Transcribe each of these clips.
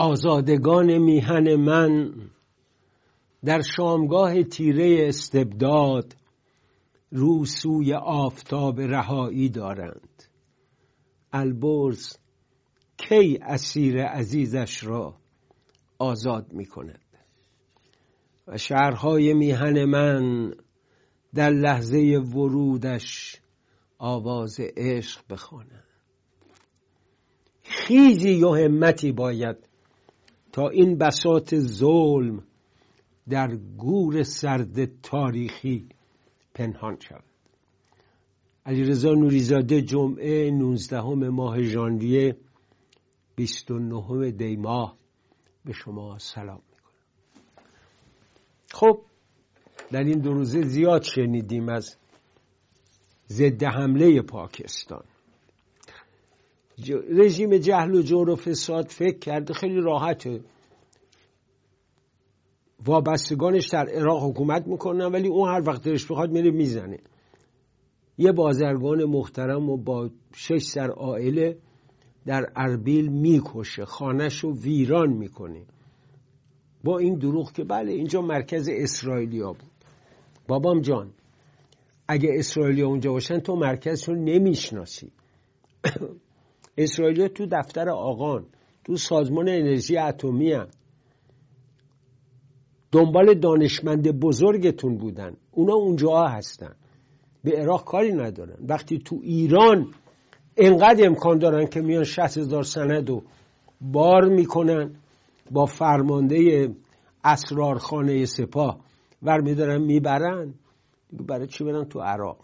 آزادگان میهن من در شامگاه تیره استبداد رو سوی آفتاب رهایی دارند. البرز کی اسیر عزیزش را آزاد می کند و شهرهای میهن من در لحظه ورودش آواز عشق بخوانند. خیزی و همتی باید تا این بساط ظلم در گور سرد تاریخی پنهان شود. علیرضا نوریزاده جمعه 19 ماه ژانویه 29 دی ماه به شما سلام می‌کنم. خب در این دو روزه زیاد شنیدیم از ضد حمله پاکستان. رژیم جهل و جور و فساد فکر کرده خیلی راحته. وابستگانش در عراق حکومت می‌کنن ولی اون هر وقت دلش بخواد میره می‌زنه. یه بازرگان محترم و با شش سر آئله در اربیل می‌کشه خانش رو ویران می‌کنه. با این دروغ که بله اینجا مرکز اسرائیلیا بود. بابام جان اگه اسرائیلیا اونجا باشن تو مرکزشون نمی‌شناسی. اسرائیلیا تو دفتر آقان تو سازمان انرژی اتمی هم. دنبال دانشمند بزرگتون بودن. اونا اونجا هستن. به عراق کاری ندارن. وقتی تو ایران انقدر امکان دارن که میان 60 هزار سند و بار می‌کنن با فرمانده اسرارخانه سپاه ور میدارن می‌برن برای چی برن تو عراق؟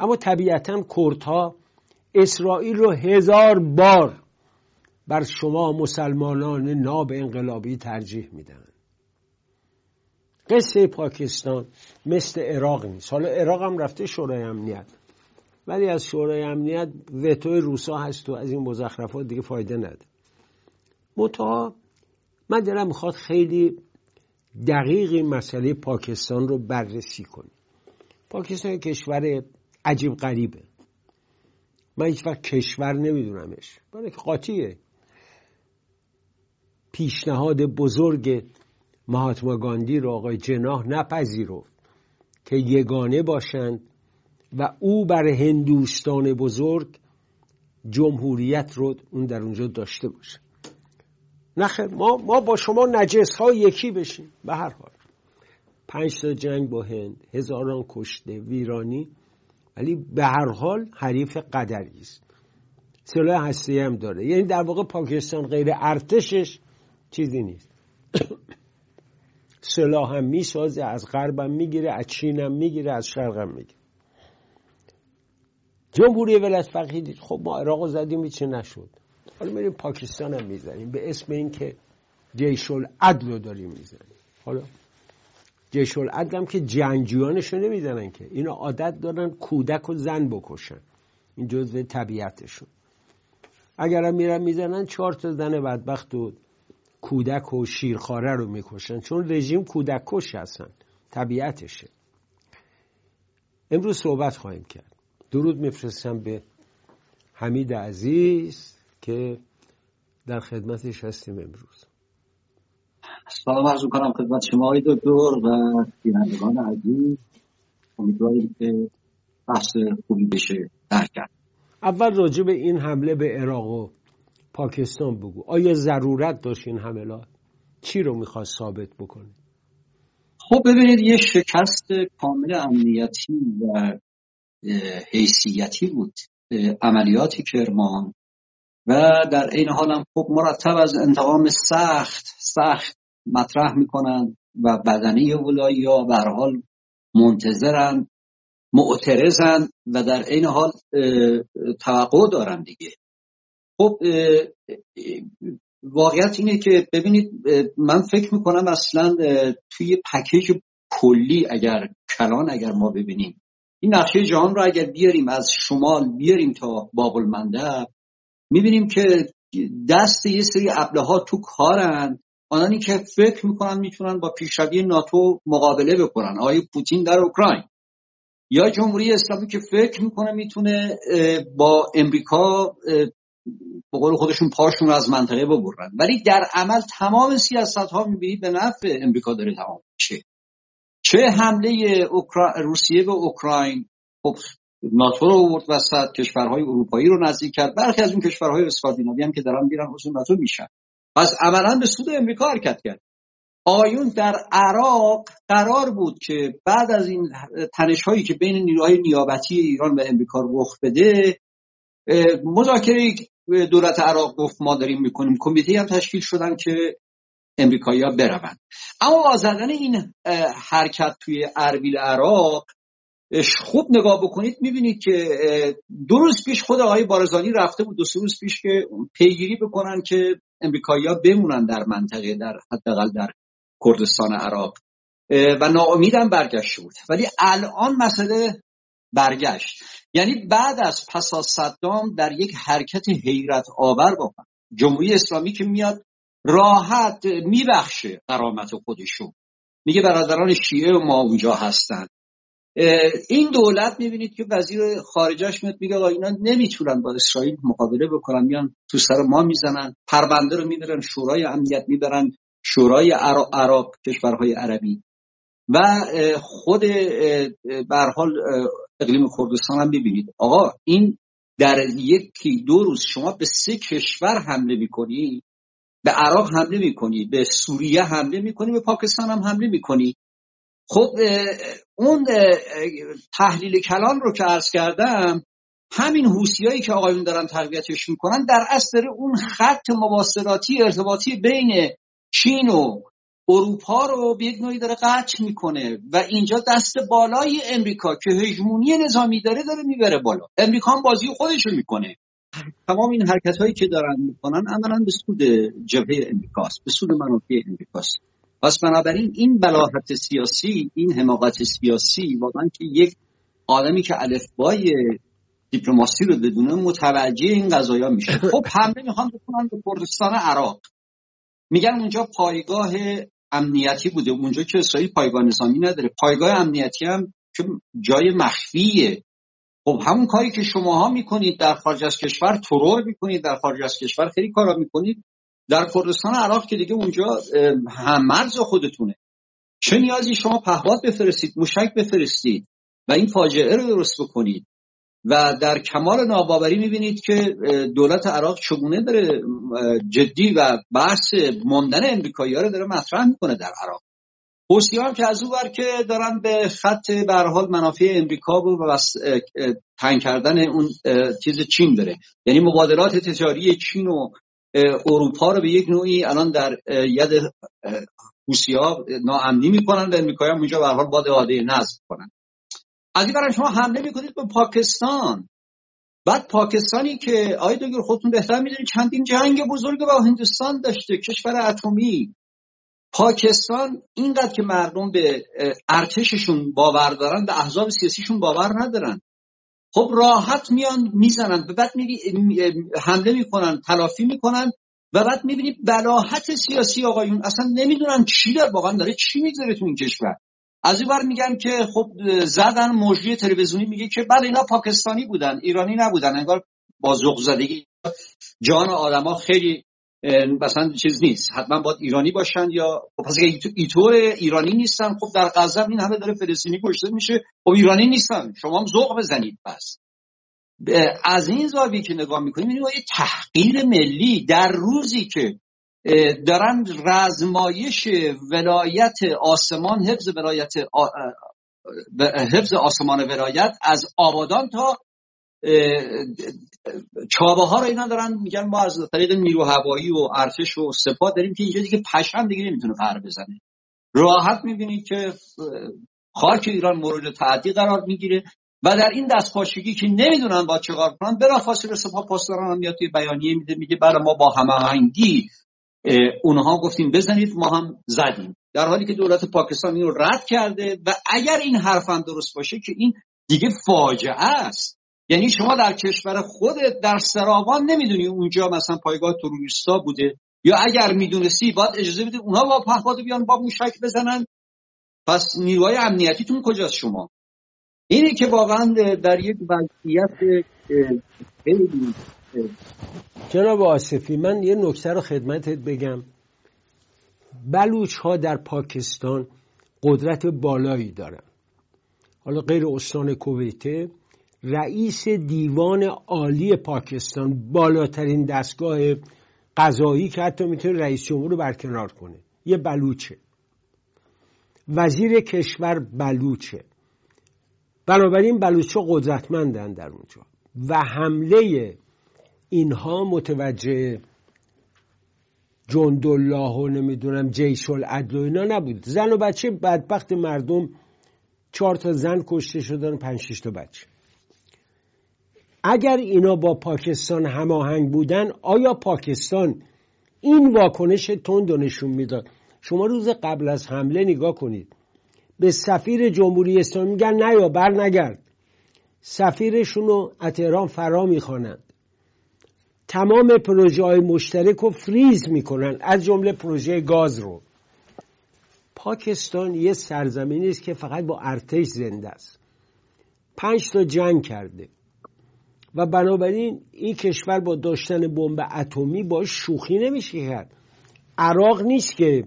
اما طبیعتا کردها اسرائیل رو هزار بار بر شما مسلمانان ناب انقلابی ترجیح میدن. قصه پاکستان مثل عراق نیست. حالا عراق هم رفته شورای امنیت. ولی از شورای امنیت وتو روسا هست و از این مزخرفات دیگه فایده نده متا من دلم می‌خواد خیلی دقیق این مسئله پاکستان رو بررسی کنیم. پاکستان کشور عجیب غریبه. من هیچ وقت کشور نمیدونمش. برای که قاطیه. پیشنهاد بزرگ مهاتما گاندی رو آقای جناح نپذیرفت که یگانه باشند و او بر هندوستان بزرگ جمهوریت رو اون در اونجا داشته باشه. نخیر ما, ما با شما نجس ها یکی بشیم. به هر حال. پنج تا جنگ با هند هزاران کشته ویرانی. ولی به هر حال حریف قدری است. سلاح هستی هم داره. یعنی در واقع پاکستان غیر ارتشش چیزی نیست. سلاح هم می‌سازه از غربم می‌گیره از چین هم می‌گیره از شرق هم می‌گیره. جمهوری ولایت فقیه خب ما عراق زدیم چه نشد. حالا میریم پاکستان هم می‌زنیم. به اسم اینکه جیش العدل رو داریم می‌زنیم. حالا جیش العدل هم که جنگجویانش رو که. اینا عادت دارن کودک و زن بکشن. این جزء طبیعتشون. اگر میرن می‌زنن چهار تا زن بدبخت و کودک و شیرخواره رو می‌کشن. چون رژیم کودک کش هستن. طبیعتشه. امروز صحبت خواهیم کرد. درود میفرستم به حمید عزیز که در خدمتش هستیم امروز. سلام عرض کنم خدمت شما آقای دکتر و بینندگان عزیز. امیدواریم که بحث خوبی بشه درک کرد اول راجع به این حمله به عراق و پاکستان بگو. آیا ضرورت داشت این حملات چی رو می‌خواست ثابت بکنه؟ خب ببینید یه شکست کامل امنیتی و حیثیتی بود عملیات کرمان و در این حال هم خب مرتب از انتقام سخت سخت مطرح می‌کنن و بدنی ولایی ها حال منتظرن معترضن و در این حال توقع دارن دیگه. خب واقعیت اینه که ببینید من فکر می‌کنم اصلا توی پکیج کلی اگر کلان اگر ما ببینیم این نقشه جهان رو اگر بیاریم از شمال بیاریم تا باب المنده می‌بینیم که دست یه سری ابله ها تو کارن آنانی که فکر می‌کنن می‌تونن با پیشروی ناتو مقابله بکنن. آقای پوتین در اوکراین. یا جمهوری اسلامی که فکر می‌کنه می‌تونه با امریکا به قول خودشون پاشون رو از منطقه ببرن. ولی در عمل تمام سیاست ها می‌بینید به نفع امریکا داره تمام چه چه حمله روسیه به اوکراین. خب ناتو رو آورد وسط کشورهای اروپایی رو نزدیک کرد. برخی از اون کشورهای اسکاندیناوی هم که دارن میرن حضور ناتو میشن. پس عملا به سود امریکا حرکت کرد. آیون در عراق قرار بود که بعد از این تنش هایی که بین نیروهای نیابتی ایران و امریکا رخ بده مذاکره دولت عراق گفت ما داریم می‌کنیم کمیته هم تشکیل شدن که امریکایی ها بروند. اما آزدن این حرکت توی اربیل عراق خوب نگاه بکنید می‌بینید که دو روز پیش خود آقای بارزانی رفته بود دو سه روز پیش که پیگیری بکنن که امریکایی بمونن در منطقه در حداقل در کردستان عراق. و ناامیدم برگشته بود ولی الان مسئله برگشت. یعنی بعد از پسا صدام در یک حرکت حیرت آور واقعا جمهوری اسلامی که میاد راحت میبخشه قرامت خودشون. میگه برادران شیعه ما اونجا هستن. این دولت می‌بینید که وزیر خارجش میاد میگه اینا نمی‌تونن با اسرائیل مقابله بکنن میان تو سر ما می‌زنن پرونده رو می‌برن شورای امنیت می‌برن شورای عراق کشورهای عربی. و خود حال اقلیم کردستان هم ببینید آقا این در یکی دو روز شما به سه کشور حمله می‌کنی به عراق حمله می‌کنی به سوریه حمله می‌کنی به پاکستان هم حمله می‌کنی. خب اون تحلیل کلان رو که عرض کردم همین حوسیایی که آقایون دارن تربیتش می‌کنن در اصل اون خط مواصلاتی ارتباطی بین چین و اروپا رو به یک نوعی داره قطع می‌کنه و اینجا دست بالای امریکا که هژمونی نظامی داره داره می‌بره بالا. امریکا هم بازی خودش رو می‌کنه. تمام این حرکت هایی که دارن می‌کنن عملا به سود جبهه امریکاست به سود منافع امریکاست. پس بنابراین این بلاحت سیاسی این حماقت سیاسی واقعا که یک آدمی که الفبای دیپلماسی رو بدونه متوجه این قضایا میشه. خب حمله می‌خوان بکنن به کردستان عراق. میگن اونجا پایگاه امنیتی بوده. اونجا که اسرائیل پایگاه نظامی نداره. پایگاه امنیتی هم که جای مخفیه. خب همون کاری که شماها می‌کنید در خارج از کشور ترور می‌کنید در خارج از کشور خیلی کارا می‌کنید. در کردستان عراق که دیگه اونجا هم مرز خودتونه. چه نیازی شما پهپاد بفرستید موشک بفرستید و این فاجعه رو درست بکنید و در کمال ناباوری می‌بینید که دولت عراق چگونه داره جدی و بحث ماندن امریکایی رو داره مطرح می‌کنه در عراق. حوسی هم که از او بر که دارن به خط به حال منافع امریکا و تنگ کردن اون چیز چین داره. یعنی مبادلات تجاری چین و اروپا رو به یک نوعی الان در ید حوسی ها ناامنی می‌کنن و امریکایی هم اونجا به حال باد عاده نصب کنن از این شما حمله می‌کنید به پاکستان. بعد پاکستانی که آقای دکتر خودتون بهتر می‌دونید چندین جنگ بزرگ با هندوستان داشته کشور اتمی. پاکستان اینقدر که مردم به ارتششون باور دارن به احزاب سیاسیشون باور ندارن. خب راحت میان می‌زنن. به بعد حمله می‌کنن تلافی می‌کنن و بعد می‌بینی بلاحت سیاسی آقایون اصلا نمی‌دونن چی داره واقعا داره چی میگذره تو این کشور. از این بر میگن که خب زدن مجری تلویزیونی میگه که بله اینا پاکستانی بودن ایرانی نبودن. انگار با ذوق زدگی جان آدما خیلی مثلا چیز نیست. حتما باید ایرانی باشن یا خب پس ایتور ایرانی نیستن خب در غزه این همه داره فلسطینی کشته میشه. خب ایرانی نیستن. شما هم ذوق بزنید پس. از این زاویه که نگاه می‌کنیم این یه تحقیر ملی در روزی که دارن رزمایش ولایت آسمان حفظ ولایت حفظ آسمان ولایت از آبادان تا چابه ها رو اینا دارن میگن ما از طریق نیرو هوایی و ارتش و سپاه داریم که اینجا دیگه پشم دیگه نمی‌تونه پر بزنه. راحت می‌بینید که خاک ایران مورد تعدی قرار می‌گیره و در این دستپاچگی که نمی‌دونن با چه کار کنن بلافاصله سپاه پاسداران هم میاد بیانیه میده میگه بله ما با هماهنگی اونها گفتیم بزنید ما هم زدیم. در حالی که دولت پاکستان اینو رد کرده و اگر این حرف هم درست باشه که این دیگه فاجعه است. یعنی شما در کشور خودت در سراوان نمی‌دونی اونجا مثلا پایگاه تروریستا بوده. یا اگر می‌دونستی باید اجازه بدید اونها با پهپاد بیان با موشک بزنن. پس نیروهای امنیتیتون کجاست شما؟ اینه که واقعا در یک وضعیت خیلی جناب آصفی؟ من یه نکته رو خدمتت بگم. بلوچ ها در پاکستان قدرت بالایی دارن. حالا غیر استان کویته رئیس دیوان عالی پاکستان بالاترین دستگاه قضایی که حتی می‌تونه رئیس جمهور رو برکنار کنه. یه بلوچه. وزیر کشور بلوچه. بنابراین بلوچ قدرتمندن در اونجا. و حمله اینها متوجه جندالله و نمی‌دونم جیش العدل و اینا نبود. زن و بچه بدبخت مردم چهار تا زن کشته شدن پنج شش تا بچه. اگر اینا با پاکستان هماهنگ بودن آیا پاکستان این واکنش تند نشون می‌داد؟ شما روز قبل از حمله نگاه کنید. به سفیر جمهوری اسلامی میگن نه یا بر نگرد. سفیرشون رو تهران فرا می‌خوانند. تمام پروژه های مشترک رو فریز می‌کنن از جمله پروژه گاز رو. پاکستان یه سرزمینی است که فقط با ارتش زنده است. پنج تا جنگ کرده. و بنابراین این کشور با داشتن بمب اتمی باش شوخی نمیشه کرد. عراق نیست که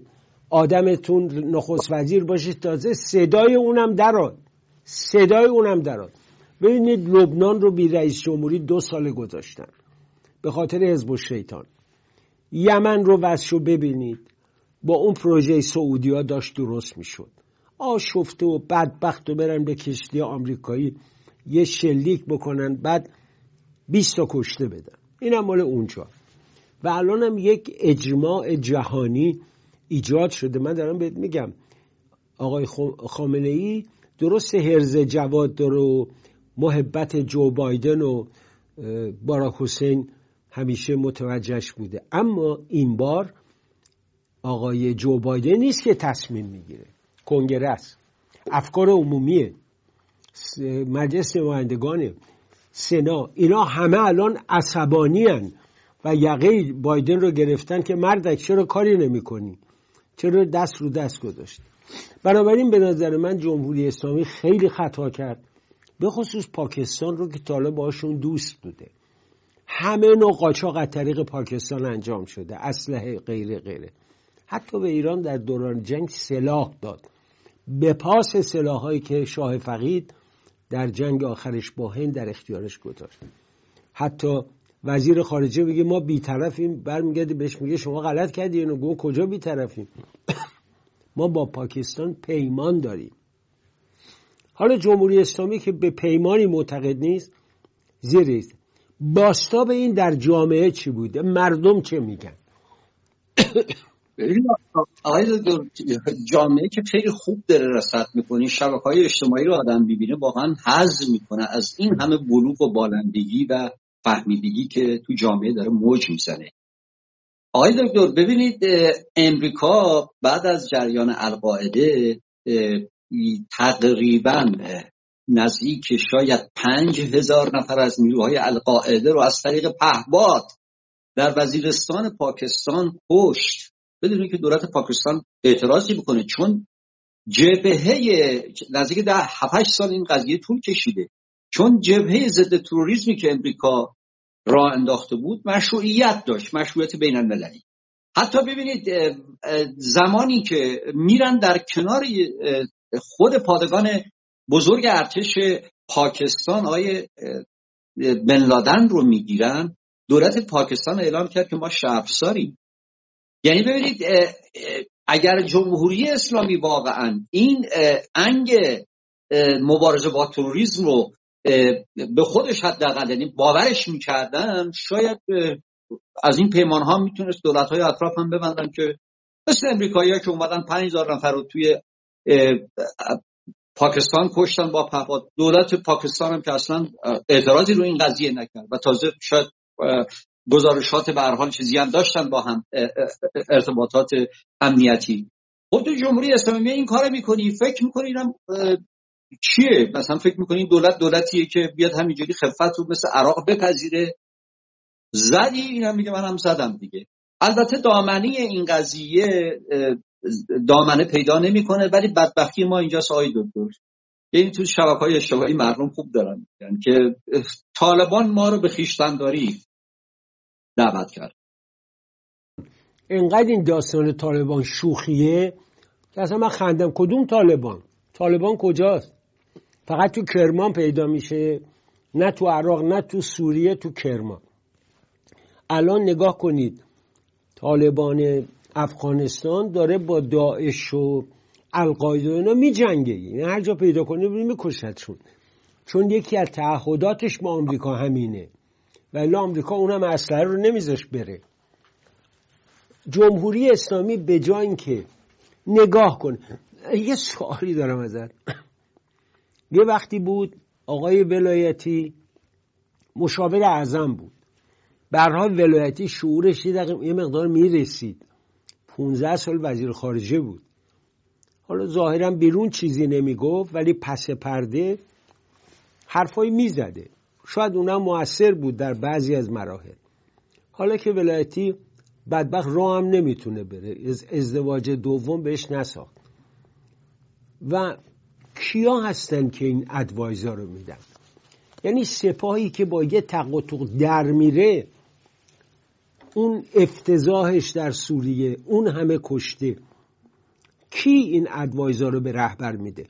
آدمتون نخست وزیر باشه تازه صدای اونم دراد صدای اونم دراد ببینید لبنان رو بی رئیس جمهوری دو سال گذاشتن به خاطر حزب شیطان یمن رو وضعشو ببینید. با اون پروژه سعودی ها داشت درست می‌شد. آشفته و بدبخت و برن به کشتی آمریکایی یه شلیک بکنن بعد 20 تا کشته بدن اینم مال اونجا و الان هم یک اجماع جهانی ایجاد شده. من دارم بهت میگم آقای خامنه ای درست هرز جواد داره و محبت جو بایدن و باراک حسین همیشه متوجهش بوده. اما این بار آقای جو بایدن نیست که تصمیم می‌گیره. کنگره است. افکار عمومیه. مجلس نمایندگانه. سنا. اینا همه الان عصبانی و یقه بایدن رو گرفتن که مردک چرا کاری نمی کنی چرا دست رو دست گذاشت بنابراین به نظر من جمهوری اسلامی خیلی خطا کرد. به خصوص پاکستان رو که طالب باشون دوست بوده. همه نوع قاچاق از طریق پاکستان انجام شده. اسلحه غیره غیره. حتی به ایران در دوران جنگ سلاح داد. به پاس سلاحهایی که شاه فقید در جنگ آخرش با هند در اختیارش گذاشت. حتی وزیر خارجه میگه ما بیطرفیم برمیگرده بهش میگه شما غلط کردی اینو. گو کجا بیطرفیم؟ ما با پاکستان پیمان داریم. حالا جمهوری اسلامی که به پیمانی معتقد نیست زیریست باستاب این در جامعه چی بوده مردم چه میگن؟ آقای جامعه که خیلی خوب داره رسد می‌کنه شبکه های اجتماعی رو آدم ببینه واقعا حز می‌کنه از این همه بلوغ و بالندگی و فهمیدگی که تو جامعه داره موج می‌زنه. آقای دکتر ببینید امریکا بعد از جریان القاعده تقریبا نزدیک شاید پنج هزار نفر از نیروهای القاعده رو از طریق پهباد در وزیرستان پاکستان کشت. بدون که دولت پاکستان اعتراضی بکنه چون جبهه نزدیک در 7 سال این قضیه طول کشیده. چون جبهه ضد تروریسمی که امریکا راه انداخته بود مشروعیت داشت مشروعیت بین المللی حتی ببینید زمانی که میرن در کنار خود پادگان بزرگ ارتش پاکستان آقای بن لادن رو می‌گیرن دولت پاکستان اعلام کرد که ما شرفساریم یعنی ببینید اگر جمهوری اسلامی واقعا این انگ مبارزه با تروریسم رو به خودش حداقل یعنی باورش می‌کردن شاید از این پیمان ها می‌تونست دولت های اطراف هم ببندن که مثل امریکایی که اومدن هزار نفر رو توی پاکستان کشتن با پهپاد دولت پاکستان هم که اصلا اعتراضی رو این قضیه نکرد و تازه شاید گزارشات به حال چیزی هم داشتن با هم ارتباطات امنیتی. تو جمهوری اسلامی این کار می‌کنی فکر می‌کنی هم چیه؟ مثلا فکر می‌کنی دولت دولتیه که بیاد همینجوری خفت رو مثل عراق بپذیره؟ زدی این هم میگه هم زدم دیگه. البته دامنه این قضیه دامنه پیدا نمی‌کنه ولی بدبختی ما اینجا آقای دکتر. یعنی تو شبکه های اجتماعی مردم خوب دارن یعنی که طالبان ما رو به خیشتنداری دعوت کرد. انقدر این داستان طالبان شوخیه که اصلا من خندم. کدوم طالبان؟ طالبان کجاست؟ فقط تو کرمان پیدا میشه نه تو عراق نه تو سوریه تو کرمان. الان نگاه کنید طالبان افغانستان داره با داعش و القاعده اینا می جنگه یعنی هر جا پیدا کنه میکشدشون چون یکی از تعهداتش با آمریکا همینه. ولی آمریکا اونم اسلحه رو نمیذاش بره. جمهوری اسلامی به جای اینکه نگاه کنه. یه سوالی دارم ازت. یه وقتی بود آقای ولایتی مشاور اعظم بود. برها ولایتی شعورش یه مقدار می‌رسید. 15 سال وزیر خارجه بود. حالا ظاهرا بیرون چیزی نمی‌گفت ولی پس پرده حرفایی می‌زده. شاید اونا موثر بود در بعضی از مراحل. حالا که ولایتی بدبخت راه هم نمی‌تونه بره. ازدواج دوم بهش نساخت. و کیا هستن که این ادوایزا رو میدن؟ یعنی سپاهی که با یه تق و در میره اون افتضاحش در سوریه اون همه کشته کی این ادوایزا رو به رهبر میده؟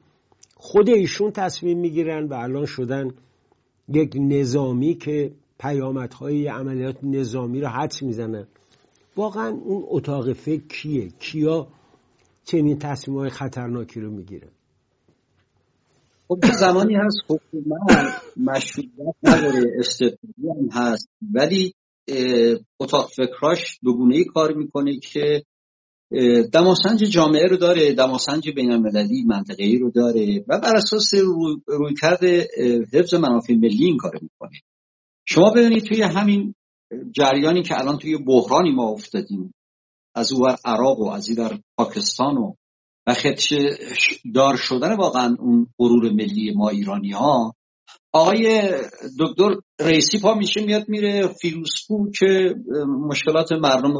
خود ایشون تصمیم می‌گیرن و الان شدن یک نظامی که پیامدهای عملیات نظامی رو حدس می‌زنن واقعا اون اتاق فکر کیه؟ کیا چنین تصمیم های خطرناکی رو می‌گیرن خب زمانی هست. حکومت مشروعیت نداره استقلالی هم هست. ولی اتاق فکراش دوگونه کار می‌کنه که دماسنج جامعه رو داره دماسنج بین المللی منطقه‌ای رو داره و بر اساس روی, کرده حفظ منافع ملی این کار می‌کنه. شما ببینید توی همین جریانی که الان توی بحرانی ما افتادیم از او عراق و از این پاکستان و و خدشه دار شدن واقعا اون غرور ملی ما ایرانی ها آقای دکتر رئیسی پا میشه میاد میره فیروسکو که مشکلات مردم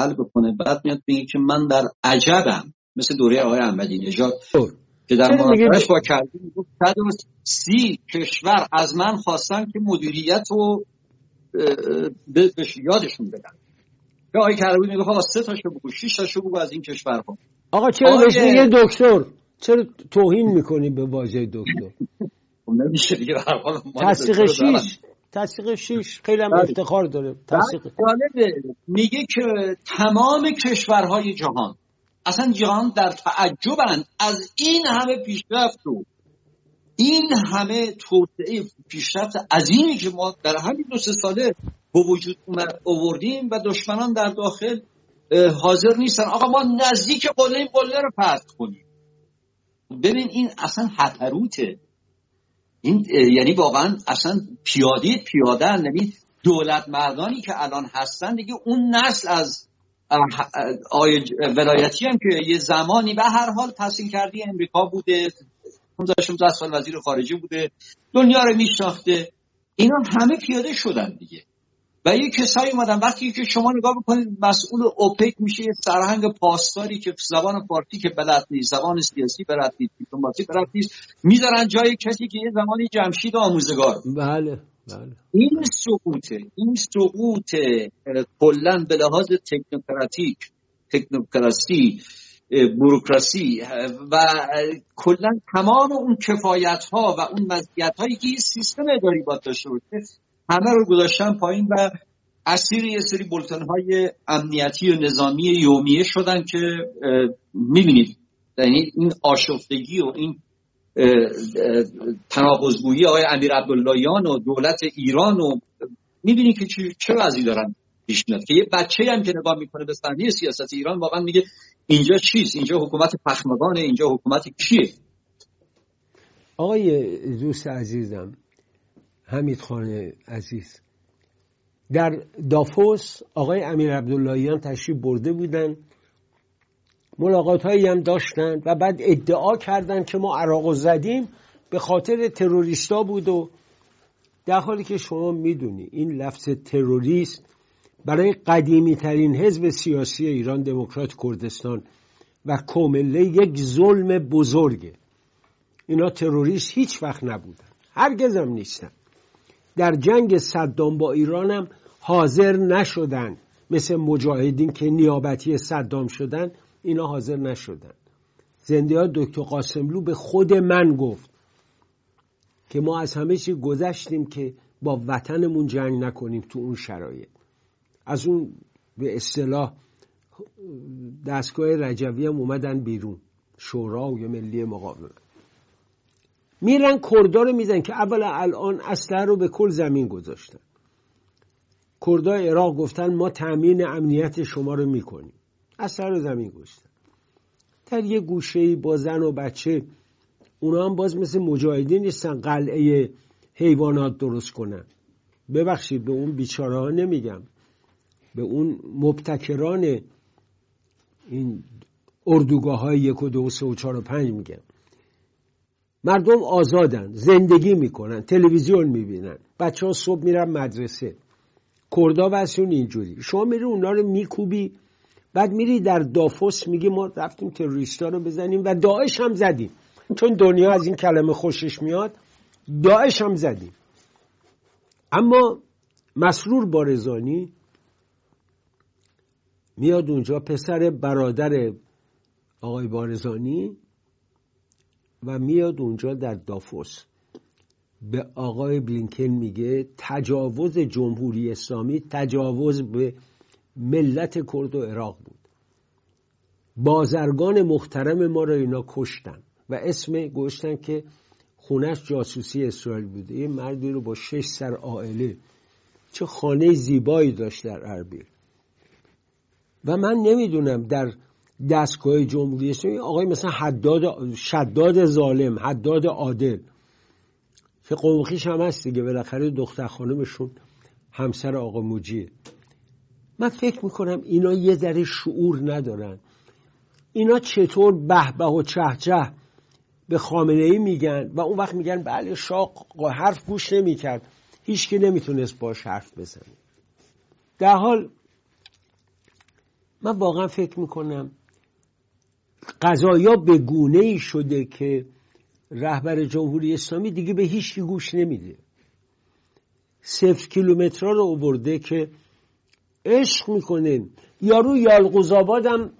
حل بکنه. بعد میاد میگه که من در عجبم. مثل دوره آقای احمدی نژاد خب. که در مناظرش با کردی می‌گفت سی کشور از من خواستن که مدیریت رو یادشون بدن. که آقای کروبی میگه آقا سه تاشو بگو شش تاشو بگو از این کشورها. آقا چرا بهش میگه دکتر؟ چرا توهین می‌کنی به واژه دکتر؟ خب نمیشه دیگه تصدیق شیش. تصدیق شیش خیلی هم بله. افتخار داره. تصدیق میگه که تمام کشورهای جهان اصلا جهان در تعجبند از این همه پیشرفت رو. این همه توسعه پیشرفت عظیمی که ما در همین دو سه ساله به وجود آوردیم و دشمنان در داخل حاضر نیستن. آقا ما نزدیک قله این قله رو فتح کنیم. ببین این اصلا حتروته این یعنی واقعا اصلا پیاده پیاده یعنی دولت مردانی که الان هستن دیگه اون نسل از آی ولایتی هم که یه زمانی به هر حال تحصیل کردی امریکا بوده 15 سال وزیر خارجه بوده دنیا رو میشناخته. اینا همه پیاده شدن دیگه. و یه کسایی اومدن. وقتی که شما نگاه بکنید مسئول اوپک میشه یه سرهنگ پاسداری که زبان فارسی که بلد نیست زبان سیاسی بلد نیست دیپلماسی بلد نیست می‌ذارن جای کسی که یه زمانی جمشید آموزگار. بله بله. این سقوطه این سقوط کلا به لحاظ تکنوکراتیک تکنوکراسی بروکراسی و کلا تمام اون کفایت ها و اون مزیت هایی که سیستم اداری باید داشته باشه همه رو گذاشتن پایین و اسیر یه سری بلتن های امنیتی و نظامی یومیه شدن که می‌بینید یعنی این آشفتگی و این تناقضگویی آقای امیر عبداللهیان و دولت ایران و می‌بینید که چه وضعی دارن پیش که یه بچه هم که نگاه می‌کنه به صحنه سیاست ایران واقعا میگه اینجا چیست؟ اینجا حکومت پخمگانه اینجا حکومت کیه؟ آقای دوست عزیزم حمید خان عزیز. در دافوس آقای امیر عبداللهیان تشریف برده بودن. ملاقات هایی هم داشتن و بعد ادعا کردند که ما عراق زدیم به خاطر تروریستا بود و در حالی که شما می‌دونی این لفظ تروریست برای قدیمی ترین حزب سیاسی ایران دموکرات کردستان و کومله یک ظلم بزرگه. اینا تروریست هیچ وقت نبودن. هرگز هم نیستن. در جنگ صدام با ایران هم حاضر نشدن. مثل مجاهدین که نیابتی صدام شدن اینا حاضر نشدن. زنده ها دکتر قاسملو به خود من گفت که ما از همه چی گذشتیم که با وطنمون جنگ نکنیم تو اون شرایط. از اون به اصطلاح دستگاه رجوی هم اومدن بیرون شورا و ملی مقاومت. میرن کردار رو میزن که اول الان اسلحه رو به کل زمین گذاشتن. کردای عراق گفتن ما تأمین امنیت شما رو می‌کنیم. اسلحه رو زمین گذاشتن. در یه گوشه با زن و بچه اونا هم باز مثل مجاهدین نیستن قلعه حیوانات درست کنن. ببخشید به اون بیچاره ها نمیگم. به اون مبتکران این اردوگاه های یک و دو و سه و چهار و پنج میگم. مردم آزادن زندگی می‌کنن تلویزیون می‌بینن. بچه ها صبح میرن مدرسه. کردا واسون اینجوری. شما میری اونا رو میکوبی بعد میری در دافوس میگی ما رفتیم تروریستا رو بزنیم و داعش هم زدیم. چون دنیا از این کلمه خوشش میاد داعش هم زدیم. اما مسرور بارزانی میاد اونجا پسر برادر آقای بارزانی و میاد اونجا در دافوس. به آقای بلینکن میگه تجاوز جمهوری اسلامی تجاوز به ملت کرد و عراق بود. بازرگان محترم ما رو اینا کشتن و اسم گوشتن که خونش جاسوسی اسرائیل بوده یه مردی رو با شش سر عائله چه خانه زیبایی داشت در اربیل و من نمی‌دونم در دستگاه جمهوری اسلامی آقای مثلا حداد شداد ظالم حداد عادل. که قومخیش هم هست دیگه بالاخره دختر خانمشون همسر آقا موجیه من فکر می‌کنم اینا یه ذره شعور ندارن. اینا چطور به به و چه چه به خامنه ای میگن و اون وقت میگن بله شاق حرف گوش نمی‌کرد. هیچکی نمی‌تونست باش حرف بزنه. در حال من واقعا فکر می‌کنم قضایا به گونه ای شده که رهبر جمهوری اسلامی دیگه به هیچ گوش نمیده. صفر کیلومترها رو اوورده که عشق می‌کنه. یارو یالقوزآباد هم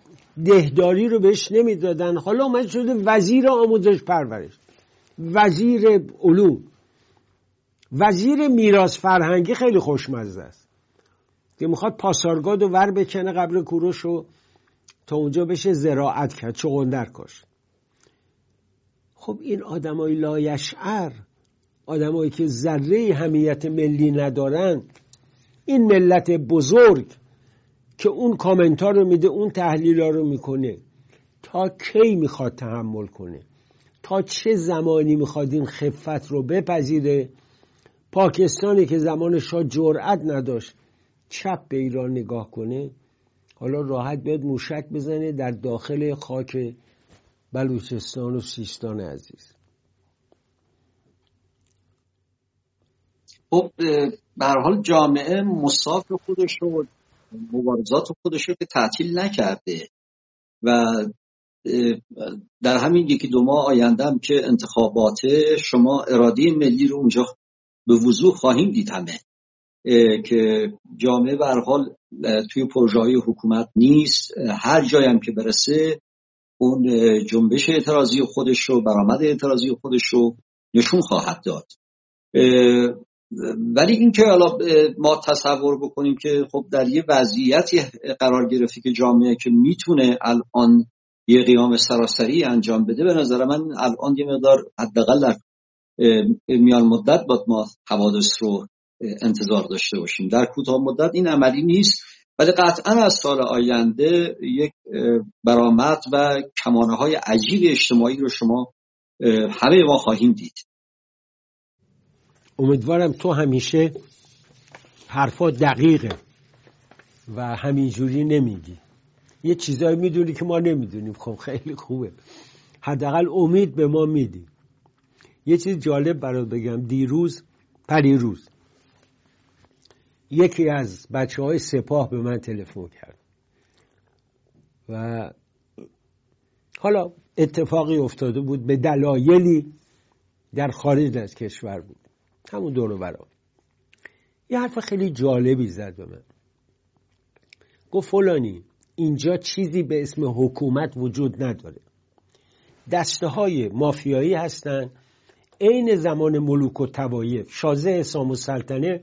دهداری رو بهش نمی‌دادن. حالا اومد شده وزیر آموزش پرورش. وزیر علوم. وزیر میراث فرهنگی خیلی خوشمزه است. که می‌خواد پاسارگاد و ور بکنه قبل کوروش و تا اونجا بشه زراعت کرد چغندر کاش خب این آدمای لایشعر آدمایی که ذره همیت ملی ندارن این ملت بزرگ که اون کامنتار رو میده اون تحلیل ها رو می‌کنه تا کی می‌خواد تحمل کنه؟ تا چه زمانی می‌خواد این خفت رو بپذیره؟ پاکستانی که زمان شاه جرأت نداشت چپ به ایران نگاه کنه؟ حالا راحت بیاد موشک بزنه در داخل خاک بلوچستان و سیستان عزیز. خب به حال جامعه مصاف خودش رو مبارزات خودش رو که تعطیل نکرده و در همین یکی دو ماه آینده هم که انتخابات شما اراده ملی رو اونجا به وضوح خواهیم دید همه. که جامعه به حال توی پروژه های حکومت نیست. هر جایی هم که برسه اون جنبش اعتراضی خودش رو برآمد اعتراضی خودش رو نشون خواهد داد. ولی اینکه حالا ما تصور بکنیم که خب در یه وضعیتی قرار گرفتی که جامعه که می‌تونه الان یه قیام سراسری انجام بده به نظر من الان یه مقدار حداقل در میان مدت باید ما حوادث رو انتظار داشته باشیم. در کوتاه مدت این عملی نیست ولی قطعا از سال آینده یک برآمد و کمانه های عجیب اجتماعی رو شما همه ما خواهیم دید. امیدوارم تو همیشه حرفا دقیقه و همینجوری نمیگی. یه چیزایی می‌دونی که ما نمی‌دونیم. خب خیلی خوبه. حداقل امید به ما میدی. یه چیز جالب برات بگم. دیروز پریروز. یکی از بچه های سپاه به من تلفن کرد. و حالا اتفاقی افتاده بود به دلایلی در خارج از کشور بود. همون دور برا یه حرف خیلی جالبی زد به من. گفت فلانی اینجا چیزی به اسم حکومت وجود نداره. دسته های مافیایی هستن. عین زمان ملوک و توایف شازه اسام و سلطنه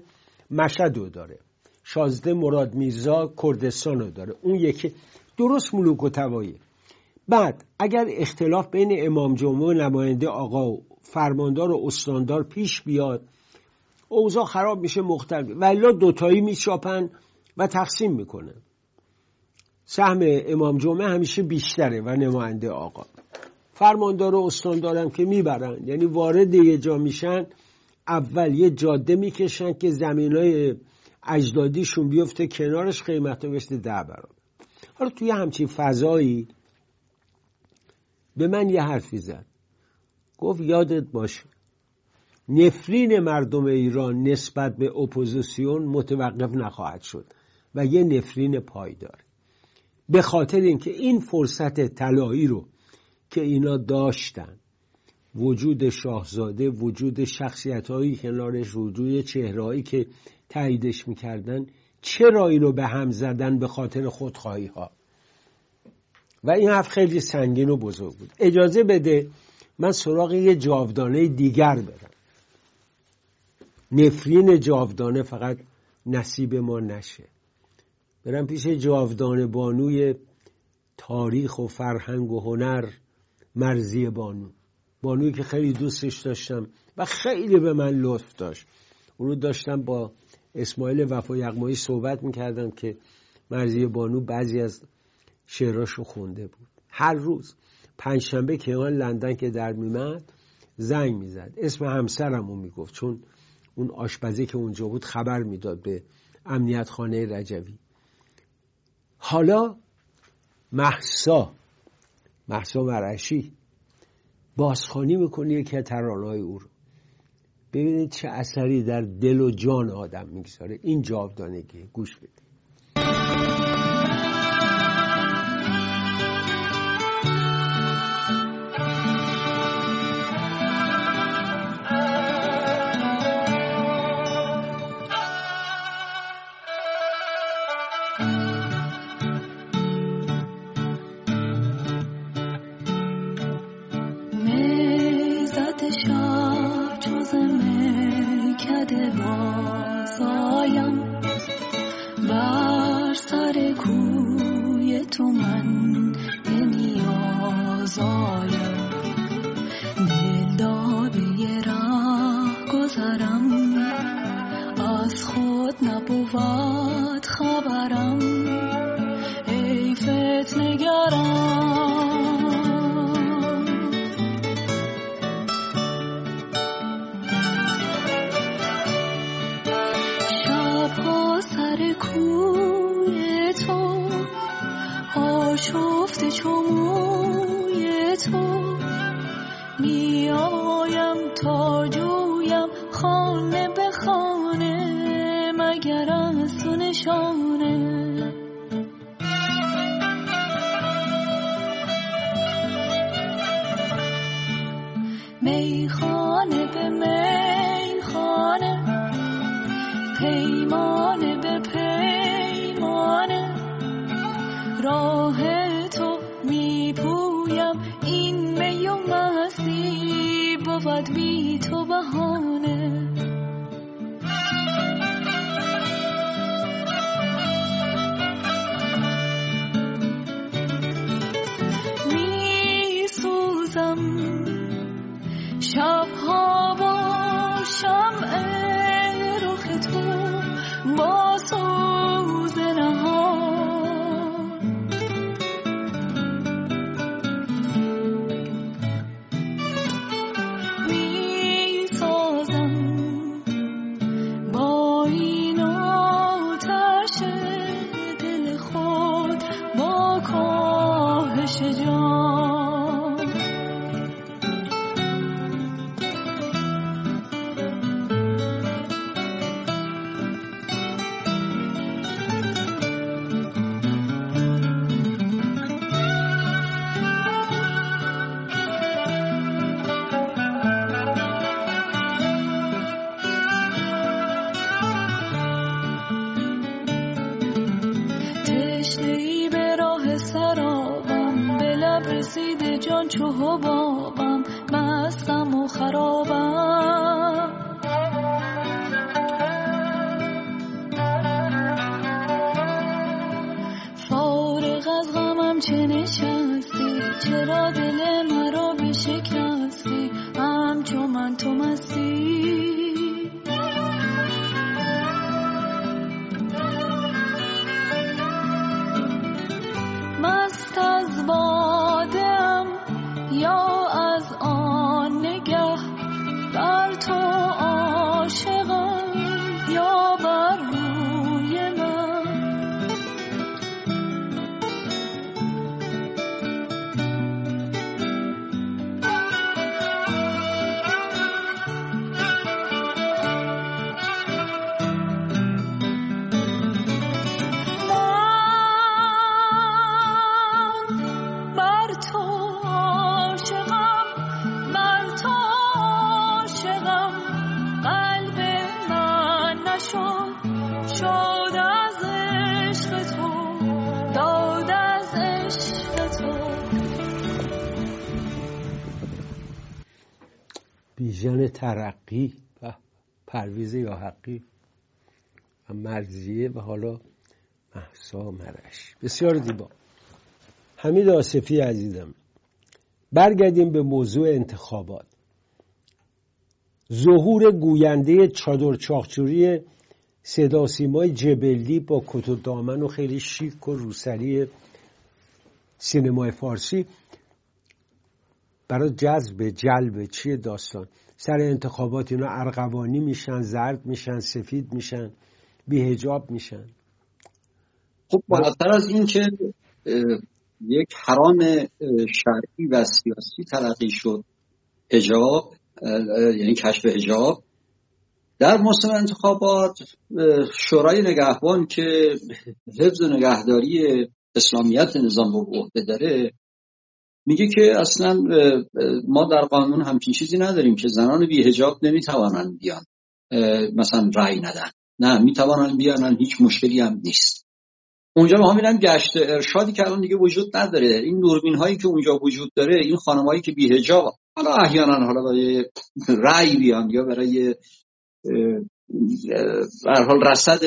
مشهد رو داره. شازده مراد میرزا کردستان رو داره. اون یکی درست ملوک و توایف بعد اگر اختلاف بین امام جمعه و نماینده آقا و فرماندار و استاندار پیش بیاد اوضاع خراب میشه مختلف ولی دوتایی میچاپن و تقسیم می‌کنن. سهم امام جمعه همیشه بیشتره و نماینده آقا. فرماندار و استاندارم که می‌برن. یعنی وارد یه جا میشن اول یه جاده می‌کشن که زمین های اجدادیشون بیفته کنارش قیمت بشته ده برابر. حالا توی همچین فضایی به من یه حرفی زد. گفت یادت باشه نفرین مردم ایران نسبت به اپوزیسیون متوقف نخواهد شد و یه نفرین پایدار. به خاطر اینکه این فرصت طلایی رو که اینا داشتن وجود شاهزاده وجود شخصیت هایی کنارش وجود چهرهایی که تاییدش می‌کردن چرا اینو به هم زدن به خاطر خودخواهی ها و این حرف خیلی سنگین و بزرگ بود. اجازه بده من سراغ یه جاودانه دیگر برم. نفرین جاودانه فقط نصیب ما نشه. برم پیش جاودانه بانوی تاریخ و فرهنگ و هنر مرزی بانو. بانوی که خیلی دوستش داشتم و خیلی به من لطف داشت. اون رو داشتم با اسماعیل وفا یغمایی صحبت می‌کردم که مرزی بانو بعضی از شعراشو خونده بود. هر روز پنجشنبه که آن لندن که در میمد زنگ می‌زد. اسم همسرم رو می‌گفت چون اون آشپزی که اونجا بود خبر می‌داد به امنیت خانه رجوی. حالا محسا محسا مرشی بازخانی می‌کنه یکی از ترانه‌های او رو. ببینید چه اثری در دل و جان آدم می‌گذاره. این جاودانگی. گوش بدید. بیژن ترقی و پرویز یا حقی و مرزیه و حالا محسا مرش بسیار دیبا حمید آصفی عزیزم برگردیم به موضوع انتخابات. ظهور گوینده چادر چاخچوری صدا سیمای جبلی با کت و دامن و خیلی شیک و روسری سینمای فارسی. برای جذب جلب چیه داستان؟ سر انتخابات اینا ارغوانی میشن زرد میشن سفید میشن بیهجاب میشن. خب بالاتر از این که یک حرام شرعی و سیاسی تلقی شد هجاب یعنی کشف هجاب در موسم انتخابات شورای نگهبان که حفظ نگهداری اسلامیت نظام رو عهده داره میگه که اصلا ما در قانون همچین چیزی نداریم که زنان بیهجاب نمی‌توانند بیان مثلا رأی ندن. نه می‌توانند بیانن هیچ مشکلی هم نیست. اونجا ما میرم گشت ارشادی که الان دیگه وجود نداره. این دوربین هایی که اونجا وجود داره این خانمایی که بیهجاب حالا احیانا حالا برای رأی بیان یا برای در حال رصد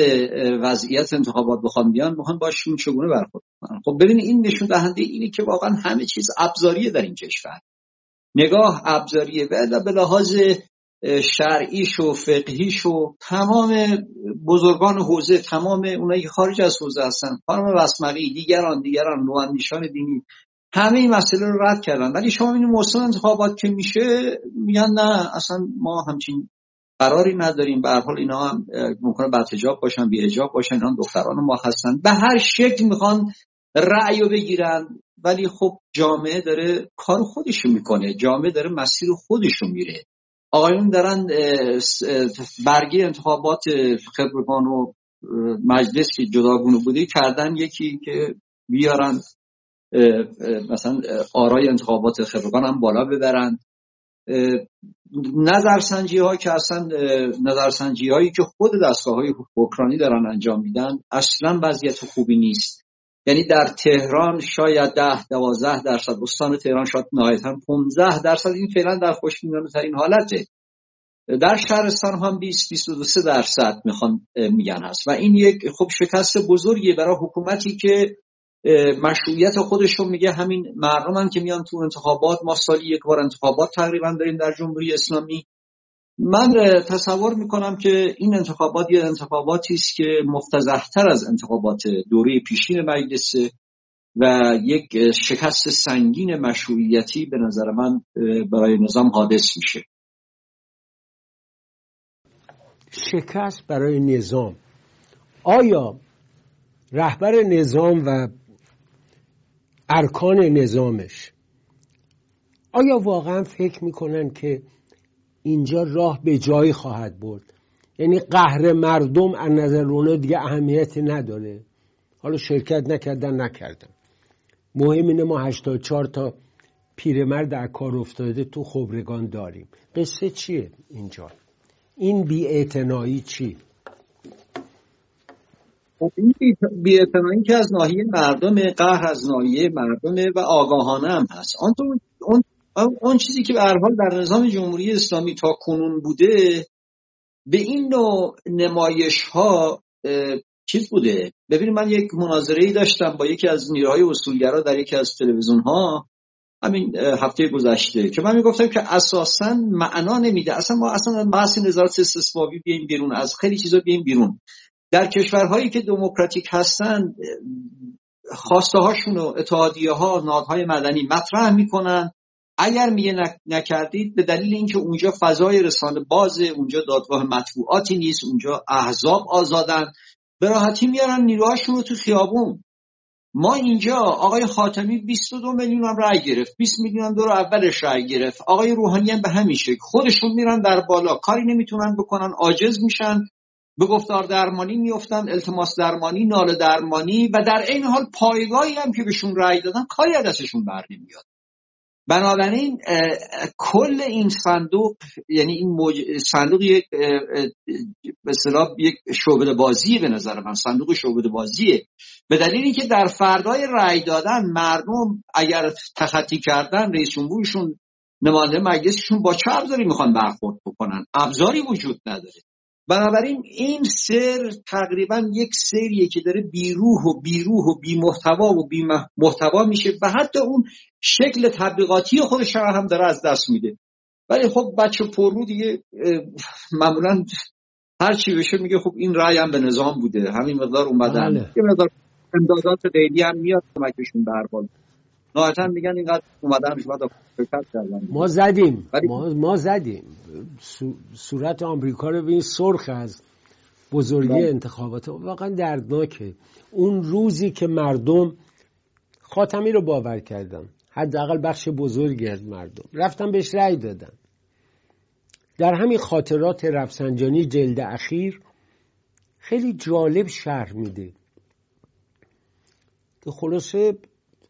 وضعیت انتخابات بخوام بیان می‌خوان باشون چگونه برخورد کنن خب ببین این نشون دهنده اینه که واقعا همه چیز ابزاریه در این کشور. نگاه ابزاریه و به لحاظ شرعیش و فقهیش و تمام بزرگان حوزه تمام اونایی که خارج از حوزه هستن خانم وسمقی دیگران دیگران نواندیشان دینی همه این مسئله رو رد کردن. ولی شما این موسم انتخابات که میشه میگن نه اصلا ما همچین قراری نداریم. به حال اینا هم ممکنه بدحجاب باشن بیهجاب باشن اینا دختران ما هستن. به هر شکل می‌خوان رأی رو بگیرن. ولی خب جامعه داره کار خودشو می‌کنه. جامعه داره مسیر خودشو میره. آقایون دارن برگی انتخابات خبرگان و مجلس که جداگونه بوده کردن. یکی که بیارن مثلا آرای انتخابات خبرگان هم بالا ببرن. نظرسنجی ها که اصلا نظرسنجی هایی که خود دستگاه های اوکرانی دارن انجام میدن اصلا وضعیت خوبی نیست. یعنی در تهران شاید ده دوازده درصد استان تهران شاید نهایتا 15 درصد. این فعلا در خوشبینانه ترین حالته. در شهرستان هم 20 22 درصد می‌خوان میگن هست. و این یک خب شکست بزرگی برای حکومتی که مشروعیت خودشون میگه همین مردم که میان تو انتخابات ما سالی یک بار انتخابات تقریبا داریم در جمهوری اسلامی. من تصور می‌کنم که این انتخابات یه انتخاباتی است که مفتزهتر از انتخابات دوره پیشین مجلس و یک شکست سنگین مشروعیتی به نظر من برای نظام حادث میشه. شکست برای نظام. آیا رهبر نظام و ارکان نظامش. آیا واقعا فکر می‌کنن که اینجا راه به جایی خواهد برد؟ یعنی قهر مردم از نظر اونا دیگه اهمیتی نداره. حالا شرکت نکردن نکردن. مهم اینه ما 84 تا پیرمرد در کار افتاده تو خبرگان داریم. قصه چیه اینجا؟ این بی چی؟ این بیعتنایی که از ناحیه مردم قهر از ناحیه مردم و آگاهانه هم هست. آن, اون اون چیزی که به حال در نظام جمهوری اسلامی تا کنون بوده به این نوع نمایش ها چیز بوده. ببینید من یک مناظره ای داشتم با یکی از نیروهای اصولگرا در یکی از تلویزیون ها همین هفته گذشته که من می‌گفتم که اساسا معنا نمیده. اصلا ما اصلا بحث نظارت استثبابی بیایم بیرون از خیلی چیزا بیایم بیرون. در کشورهایی که دموکراتیک هستن خواسته هاشون و اتحادیه ها نادهای مدنی مطرح می‌کنن. اگر میگه نکردید به دلیل اینکه اونجا فضای رسانه بازه اونجا دادگاه مطبوعاتی نیست اونجا احزاب آزادن به راحتی میارن نیروهاشون رو تو خیابون. ما اینجا آقای خاتمی 22 میلیون هم رأی گرفت 20 میلیون دور اولش رأی گرفت. آقای روحانی هم به همین شکل. خودشون میرن در بالا کاری نمی‌تونن بکنن عاجز میشن. به گفتار درمانی میفتن التماس درمانی نال درمانی و در این حال پایگاهی هم که بهشون رأی دادن کاری دستشون بر نمیاد بنابراین کل این صندوق یعنی این موج... صندوق یک به یک شعبده بازیه به نظر من صندوق شعبده بازیه. به دلیلی که در فردای رأی دادن مردم اگر تخطی کردن رئیس جمهورشون نماینده مجلسشون با چه ابزاری می‌خوان برخورد بکنن؟ ابزاری وجود نداره. بنابراین این سر تقریبا یک سریه که داره بیروح و بیروح و بی محتوا و بی محتوا میشه و حتی اون شکل تبلیغاتی خودش هم داره از دست میده. ولی خب بچه پررو دیگه معمولا هر چی بشه میگه خب این رأی هم به نظام بوده. همین مقدار اومدن. بله. یه مقدار امدادات غیری هم میاد کمکشون برباد نهایتا میگن اینقدر اومدن شما ما زدیم. ما, ما زدیم. صورت آمریکا رو این سرخ از بزرگی بله. انتخابات. واقعا دردناکه. اون روزی که مردم خاتمی رو باور کردن حداقل بخش بزرگی از مردم رفتن بهش رأی دادن. در همین خاطرات رفسنجانی جلد اخیر خیلی جالب شرح میده. که خلاصه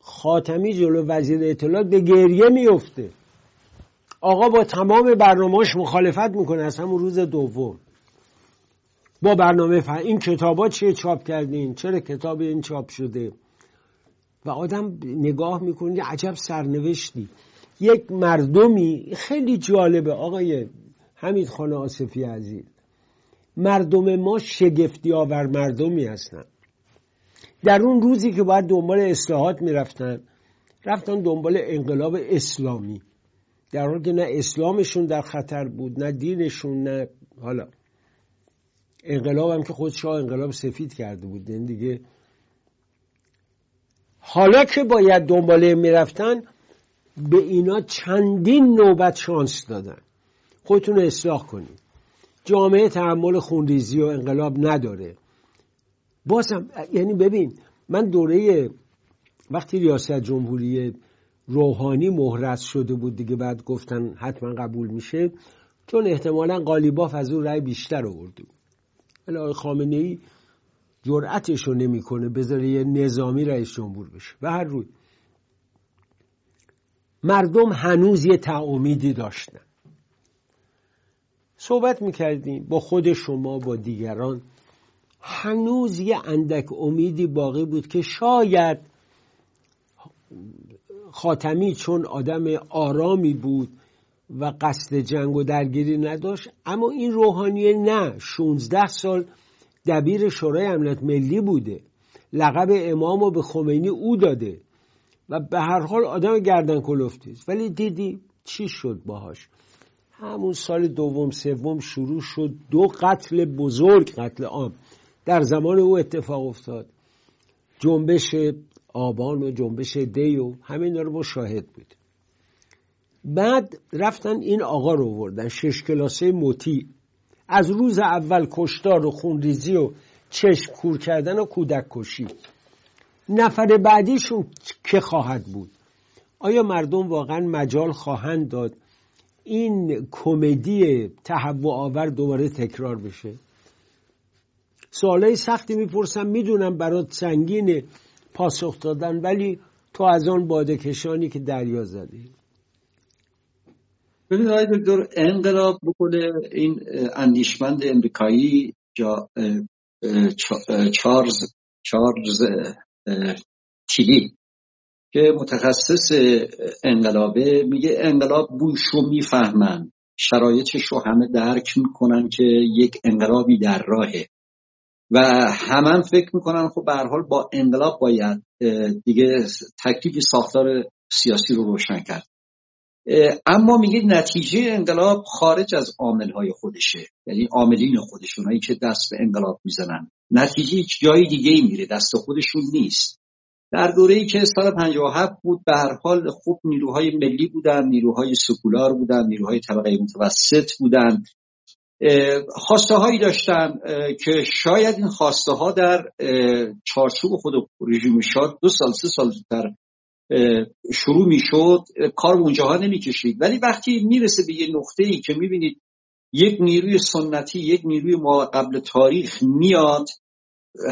خاتمی جلو وزیر اطلاعات به گریه میفته آقا با تمام برنامهش مخالفت می‌کنه. از همون روز دوم. با برنامه فهم این کتابا چیه چاپ کردین؟ چرا کتاب این چاپ شده؟ و آدم نگاه می‌کنه عجب سرنوشتی. یک مردمی خیلی جالبه. آقای حمید خانه آصفی عزیز. مردم ما شگفتی آور مردمی هستن. در اون روزی که باید دنبال اصلاحات می‌رفتن رفتن دنبال انقلاب اسلامی. در حالی که نه اسلامشون در خطر بود نه دینشون نه حالا. انقلاب هم که خود شاه انقلاب سفید کرده بود. این یعنی دیگه حالا که باید دنباله می‌رفتن به اینا چندین نوبت شانس دادن. خودتون اصلاح کنید. جامعه تحمل خونریزی و انقلاب نداره. بازم یعنی ببین من دوره وقتی ریاست جمهوری روحانی مهرس شده بود دیگه بعد گفتن حتما قبول میشه چون احتمالا قالیباف از اون رأی بیشتر آورده بود. ولی آقای خامنه ای جرأتش رو نمی‌کنه بذاره یه نظامی رئیس جمهور بشه. و هر روی مردم هنوز یه تعامیدی داشتن. صحبت می‌کردیم با خود شما با دیگران. هنوز یه اندک امیدی باقی بود که شاید خاتمی چون آدم آرامی بود و قصد جنگ و درگیری نداشت اما این روحانیه نه. 16 سال دبیر شورای امنیت ملی بوده. لقب امام رو به خمینی او داده و به هر حال آدم گردن کلفتی است. ولی دیدی چی شد باهاش؟ همون سال دوم سوم شروع شد. دو قتل بزرگ قتل عام. در زمان او اتفاق افتاد. جنبش آبان و جنبش دی و همین رو با شاهد بود. بعد رفتن این آقا رو وردن شش کلاسه موتی. از روز اول کشتار و خونریزی و چشم کور کردن و کودک کشی. نفر بعدیشون که خواهد بود؟ آیا مردم واقعا مجال خواهند داد این کمدی تهوع آور دوباره تکرار بشه؟ سوالای سختی می‌پرسم. می‌دونم برات سنگین پاسخ دادن ولی تو از آن باده کشانی که دریا زدی. ببینید آقای دکتر انقلاب بکنه این اندیشمند امریکایی جا چارلز چارلز تیلی که متخصص انقلابه میگه انقلاب بوشو می‌فهمن. شرایطش رو همه درک می‌کنن که یک انقلابی در راهه. و همه فکر می‌کنن خب به حال با انقلاب باید دیگه تکلیف ساختار سیاسی رو روشن کرد. اما میگه نتیجه انقلاب خارج از های خودشه. یعنی عاملین خودشون که دست به انقلاب می‌زنن. نتیجه هیچ جای دیگه ای میره دست خودشون نیست. در دوره ای که سال 57 بود به هر حال خوب نیروهای ملی بودن نیروهای سکولار بودن نیروهای طبقه متوسط بودن. خواسته هایی داشتن که شاید این خواسته ها در چارچوب خود رژیم شاد دو سال سه سال زودتر شروع می‌شد کار اونجاها نمی‌کشید. ولی وقتی می‌رسه به یه نقطه ای که می‌بینید یک نیروی سنتی یک نیروی ما قبل تاریخ میاد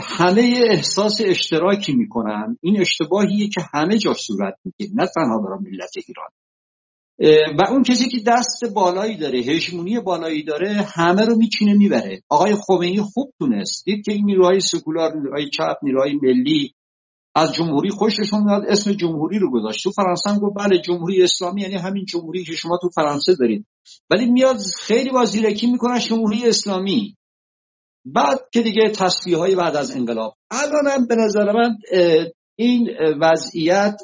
همه احساس اشتراکی می‌کنن. این اشتباهیه که همه جا صورت می‌گیره نه تنها برای ملت ایران. و اون کسی که دست بالایی داره هژمونی بالایی داره همه رو میچینه می‌بره. آقای خمینی خوب تونست. دید که این نیروهای سکولار نیروهای چپ نیروهای ملی از جمهوری خوششون میاد اسم جمهوری رو گذاشت. تو فرانسه هم گفت بله جمهوری اسلامی یعنی همین جمهوری که شما تو فرانسه دارید. ولی میاد خیلی با زیرکی می‌کنن جمهوری اسلامی. بعد که دیگه تصفیه های بعد از انقلاب. الان به نظر من این وضعیت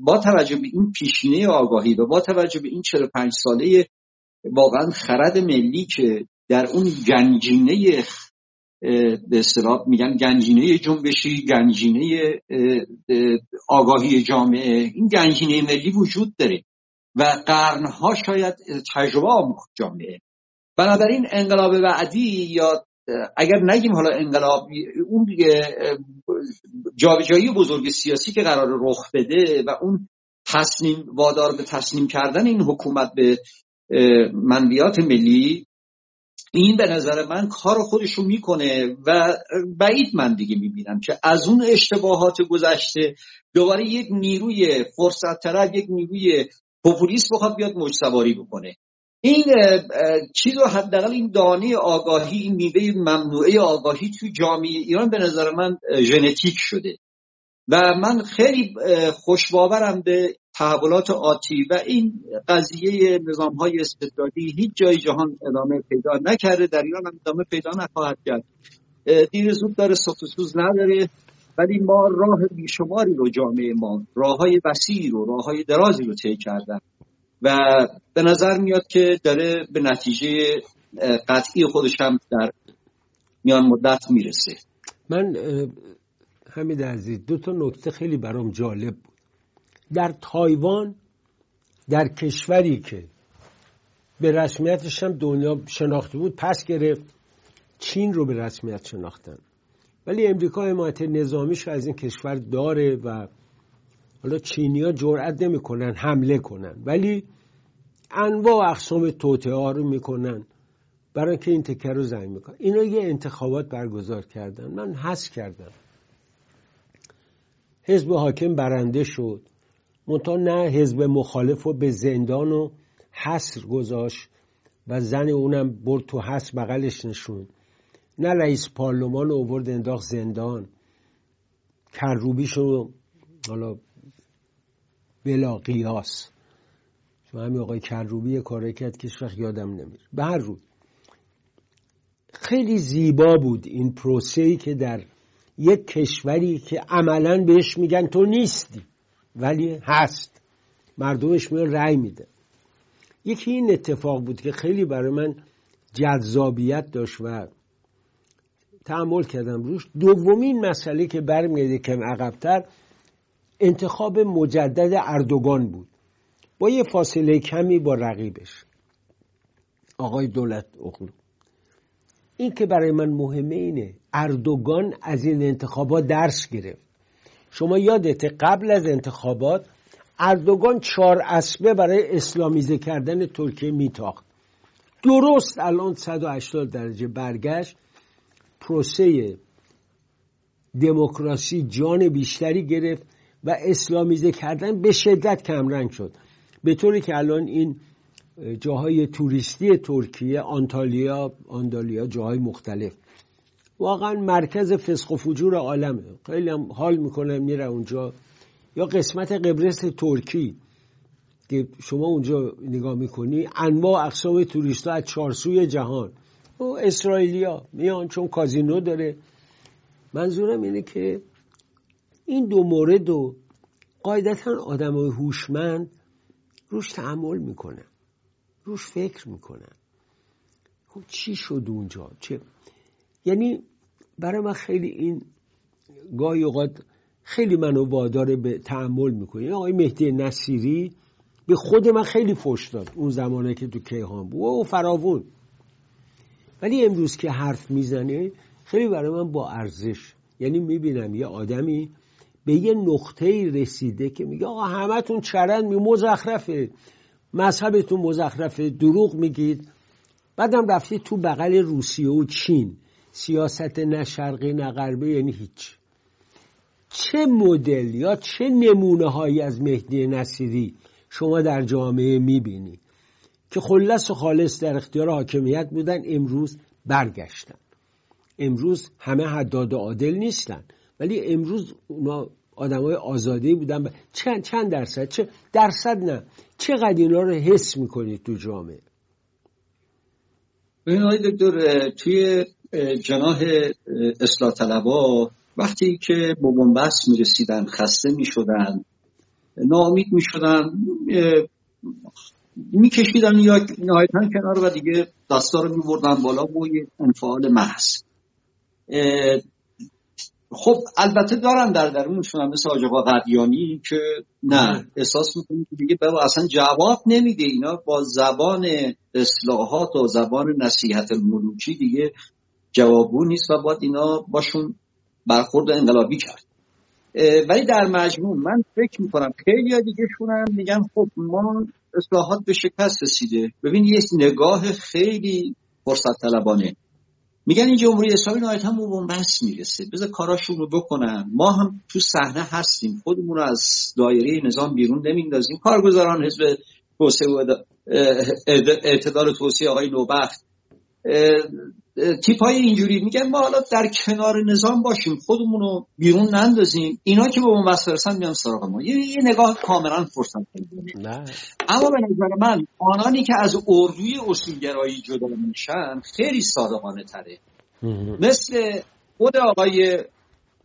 با توجه به این پیشینه آگاهی و با توجه به این 45 ساله واقعا خرد ملی که در اون گنجینه به اصطلاح میگن گنجینه جنبشی گنجینه آگاهی جامعه این گنجینه ملی وجود داره و قرنها شاید تجربه آموخت جامعه. بنابراین انقلاب بعدی یا اگر نگیم حالا انقلاب اون دیگه جابجایی بزرگ سیاسی که قرار رخ بده و اون تصمیم وادار به تصمیم کردن این حکومت به منبیات ملی این به نظر من کار خودش رو می‌کنه و بعید من دیگه می‌بینم که از اون اشتباهات گذشته دوباره یک نیروی فرصت طلب یک نیروی پوپولیست بخواد بیاد موج سواری بکنه. این چیز رو حداقل این دانه آگاهی این میوه ممنوعه آگاهی توی جامعه ایران به نظر من ژنتیک شده. و من خیلی خوشباورم به تحولات آتی و این قضیه نظام های استبدادی هیچ جای جهان ادامه پیدا نکرده. در ایران هم ادامه پیدا نخواهد کرد. دیر زود داره سوز نداره ولی ما راه بیشماری رو جامعه ما راه های وسیعی رو راه های درازی رو طی کردن. و به نظر میاد که داره به نتیجه قطعی خودش هم در میان مدت می‌رسه. من همین عزیز دو تا نکته خیلی برام جالب بود. در تایوان در کشوری که به رسمیتش هم دنیا شناخته بود پس گرفت چین رو به رسمیت شناختن. ولی امریکا حمایت نظامیش از این کشور داره و حالا چینیا جرأت نمی‌کنن حمله کنن ولی انواع اقسام توطعه ها رو می‌کنن برای که این تکر رو زنگ می‌کنن. اینا یه انتخابات برگزار کردن. من حس کردم. حزب حاکم برنده شد. منتها نه حزب مخالف رو به زندان و حصر گذاشت و زن اونم برد تو حصر بغلش نشون. نه رئیس پارلمان رو برد انداخت زندان. کروبیش رو حالا بلا قیاس. چون همین آقای کروبی کاره کرد که وقت یادم نمیر به هر روی خیلی زیبا بود این پروسه که در یک کشوری که عملا بهش میگن تو نیستی ولی هست. مردمش میان رأی میده. یکی این اتفاق بود که خیلی برای من جذابیت داشت و تحمل کردم روش. دومین مسئله که برمیگرده کم عقبتر انتخاب مجدد اردوگان بود. با یه فاصله کمی با رقیبش. آقای دولت اخلو این که برای من مهمه اینه اردوگان از این انتخابات درس گرفت. شما یادته قبل از انتخابات اردوگان چهار اسبه برای اسلامیزه کردن ترکیه میتاخت. درست الان 180 درجه برگشت. پروسه دموکراسی جان بیشتری گرفت. و اسلامیزه کردن به شدت کمرنگ شد. به طوری که الان این جاهای توریستی ترکیه آنتالیا آندالیا جاهای مختلف. واقعا مرکز فسق و فجور عالمه خیلی هم حال می‌کنه میره اونجا. یا قسمت قبرس ترکی که شما اونجا نگاه می‌کنی انواع اقسام توریست از چارسوی جهان. و اسرائیلیا میان چون کازینو داره. منظورم اینه که این دو مورد و قاعدتا آدم های هوشمند روش تحمل می‌کنن. روش فکر می‌کنن. خب چی شد اونجا؟ چه؟ یعنی برای من خیلی این گاهی اوقات خیلی منو وادار به تحمل می‌کنه. این آقای مهدی نصیری به خود من خیلی فش داد اون زمانه که تو کیهان بود. و فراوون. ولی امروز که حرف می‌زنه خیلی برای من با ارزش. یعنی می‌بینم یه آدمی به یه نقطه رسیده که میگه آقا همتون چرند می مزخرفه مذهبتون مزخرفه دروغ میگید. بعدم رفتی تو بغل روسیه و چین. سیاست نه شرقی نه غربی یعنی هیچ. چه مدل یا چه نمونه هایی از مهدی نصیری شما در جامعه می‌بینی که خلص و خالص در اختیار حاکمیت بودن امروز برگشتن؟ امروز همه حداد عادل نیستن. ولی امروز اونا های آزادی بودن. چند, چند درصد؟ چه درصد نه. چقدر اینا رو حس می‌کنید تو جامعه؟ ببین آقای دکتر توی جناح اصلاح طلبا وقتی که با بنبست می‌رسیدن خسته می‌شدن ناامید می‌شدن میکشیدن یا نهایتا کنار و دیگه دستا رو میبردن بالا و یه انفعال محض. خب البته دارن در درونشون هم مثل آجاقا قدیانی که نه احساس می‌کنیم که دیگه بابا اصلا جواب نمیده. اینا با زبان اصلاحات و زبان نصیحت الملوکی دیگه جوابو نیست و باید اینا باشون برخورد انقلابی کرد. ولی در مجموع من فکر می‌کنم خیلی دیگه شونم میگن خب ما اصلاحات به شکست رسیده. ببین یه نگاه خیلی فرصت طلبانه میگن این جمهوری اسلامی نهایتا به بنبست می‌رسه. بذار کاراشون رو بکنن ما هم تو صحنه هستیم. خودمون رو از دایره نظام بیرون نمیندازیم کارگزاران حزب توسعه و اعتدال توسعه آقای نوبخت تیپ های اینجوری میگن ما حالا در کنار نظام باشیم خودمون رو بیرون نندازیم اینا که به اون برسن میان سراغ ما. یه, یه نگاه کاملا فرصت اما به نظر من آنانی که از اردوی اصولگرایی جدا میشن خیلی صادقانه تره. مثل خود آقای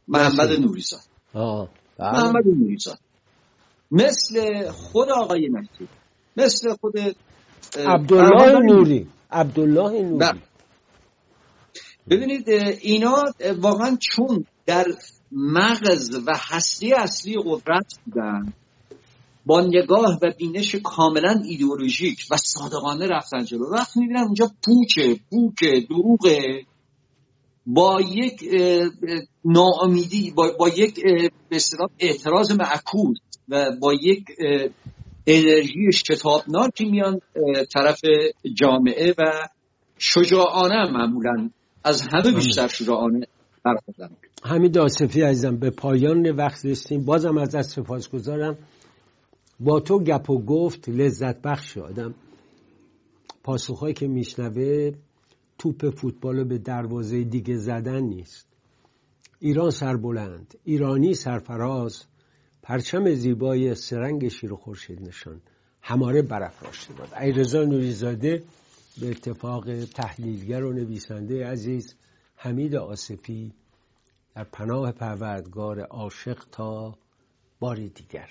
محمد نوریزاد بله. محمد نوریزاد مثل خود آقای نکتی مثل خود عبدالله نوری. عبدالله نوری. بله. ببینید اینا واقعا چون در مغز و هستی اصلی قدرت بودن با نگاه و بینش کاملا ایدئولوژیک و صادقانه رفتن جلو. وقتی می‌بینن اونجا پوچه پوکه دروغه. با یک ناامیدی با, با یک به اعتراض معکوس و با یک انرژی شتابناکی میان طرف جامعه و شجاعانه معمولا. از همه بیشتر شجاعانه برخوردن. همین داسفی عزیزم به پایان وقت رسیدیم. بازم از دست سپاس گذارم با تو گپ و گفت لذت بخش آدم. پاسخهایی که میشنوه توپ فوتبال به دروازه دیگه زدن نیست. ایران سربلند ایرانی سرفراز پرچم زیبای سرنگ شیر و خورشید نشان. هماره برافراشته باد ایرزا نوریزاده به اتفاق تحلیلگر و نویسنده عزیز حمید آسفی در پناه پروردگار عاشق تا باری دیگر.